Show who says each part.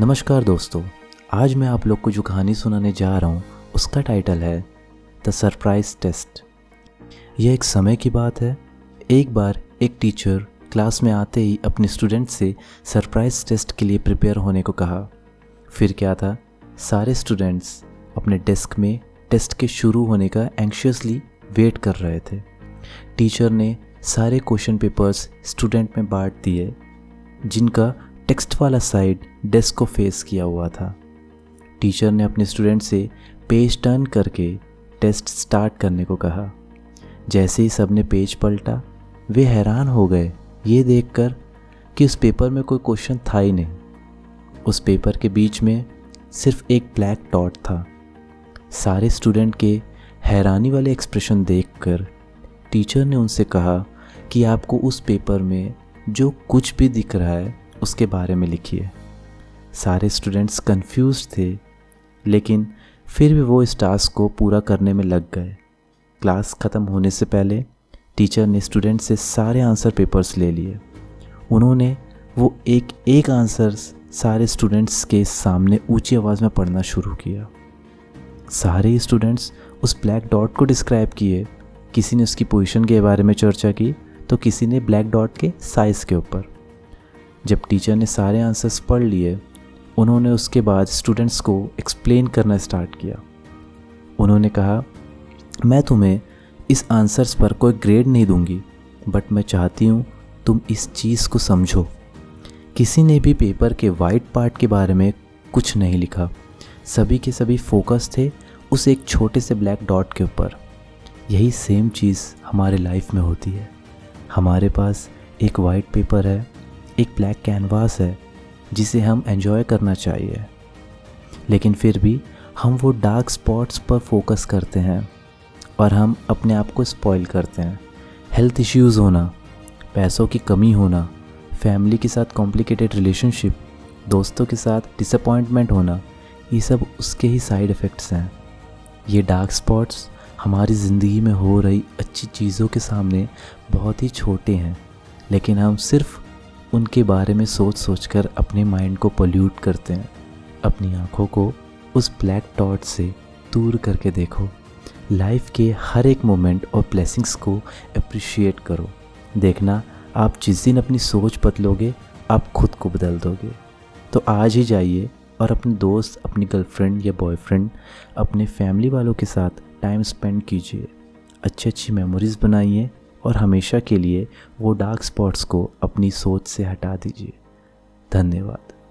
Speaker 1: नमस्कार दोस्तों, आज मैं आप लोग को जो कहानी सुनाने जा रहा हूँ, उसका टाइटल है द सरप्राइज़ टेस्ट यह एक समय की बात है। एक बार एक टीचर क्लास में आते ही अपने स्टूडेंट से सरप्राइज़ टेस्ट के लिए प्रिपेयर होने को कहा। फिर क्या था? सारे स्टूडेंट्स अपने डेस्क में टेस्ट के शुरू होने का एंक्शियसली वेट कर रहे थे। टीचर ने सारे क्वेश्चन पेपर्स स्टूडेंट में बांट दिए, जिनका टेक्स्ट वाला साइड डेस्क को फेस किया हुआ था। टीचर ने अपने स्टूडेंट से पेज टर्न करके टेस्ट स्टार्ट करने को कहा। जैसे ही सबने पेज पलटा, वे हैरान हो गए। ये देखकर कि उस पेपर में कोई क्वेश्चन था ही नहीं। उस पेपर के बीच में सिर्फ़ एक ब्लैक डॉट था। सारे स्टूडेंट के हैरानी वाले एक्सप्रेशन देखकर टीचर ने उनसे कहा कि आपको उस पेपर में जो कुछ भी दिख रहा है उसके बारे में लिखिए सारे स्टूडेंट्स कंफ्यूज थे, लेकिन फिर भी वो इस टास्क को पूरा करने में लग गए। क्लास ख़त्म होने से पहले टीचर ने स्टूडेंट से सारे आंसर पेपर्स ले लिए। उन्होंने वो एक एक आंसर्स सारे स्टूडेंट्स के सामने ऊँची आवाज़ में पढ़ना शुरू किया। सारे स्टूडेंट्स उस ब्लैक डॉट को डिस्क्राइब किए। किसी ने उसकी पोजीशन के बारे में चर्चा की तो किसी ने ब्लैक डॉट के साइज़ के ऊपर। जब टीचर ने सारे आंसर्स पढ़ लिए, उन्होंने उसके बाद स्टूडेंट्स को एक्सप्लेन करना स्टार्ट किया। उन्होंने कहा, मैं तुम्हें इस आंसर्स पर कोई ग्रेड नहीं दूँगी बट मैं चाहती हूँ तुम इस चीज़ को समझो। किसी ने भी पेपर के वाइट पार्ट के बारे में कुछ नहीं लिखा। सभी के सभी फोकस थे उस एक छोटे से ब्लैक डॉट के ऊपर। यही सेम चीज़ हमारे लाइफ में होती है। हमारे पास एक वाइट पेपर है एक ब्लैक कैनवास है, जिसे हम एंजॉय करना चाहिए। लेकिन फिर भी हम वो डार्क स्पॉट्स पर फोकस करते हैं और हम अपने आप को स्पॉइल करते हैं। हेल्थ इश्यूज़ होना, पैसों की कमी होना फैमिली के साथ कॉम्प्लिकेटेड रिलेशनशिप दोस्तों के साथ डिसअपॉइंटमेंट होना, ये सब उसके ही साइड इफ़ेक्ट्स हैं। ये डार्क स्पॉट्स हमारी ज़िंदगी में हो रही अच्छी चीज़ों के सामने बहुत ही छोटे हैं, लेकिन हम सिर्फ़ उनके बारे में सोच सोच कर अपने माइंड को पोल्यूट करते हैं। अपनी आँखों को उस ब्लैक टॉट से दूर करके देखो। लाइफ के हर एक मोमेंट और ब्लेसिंग्स को अप्रिशिएट करो। देखना, आप जिस दिन अपनी सोच बदलोगे, आप खुद को बदल दोगे। तो आज ही जाइए और अपने दोस्त, अपनी गर्लफ्रेंड या बॉयफ्रेंड अपने फैमिली वालों के साथ टाइम स्पेंड कीजिए। अच्छी अच्छी मेमोरीज़ बनाइए। और हमेशा के लिए वो डार्क स्पॉट्स को अपनी सोच से हटा दीजिए। धन्यवाद।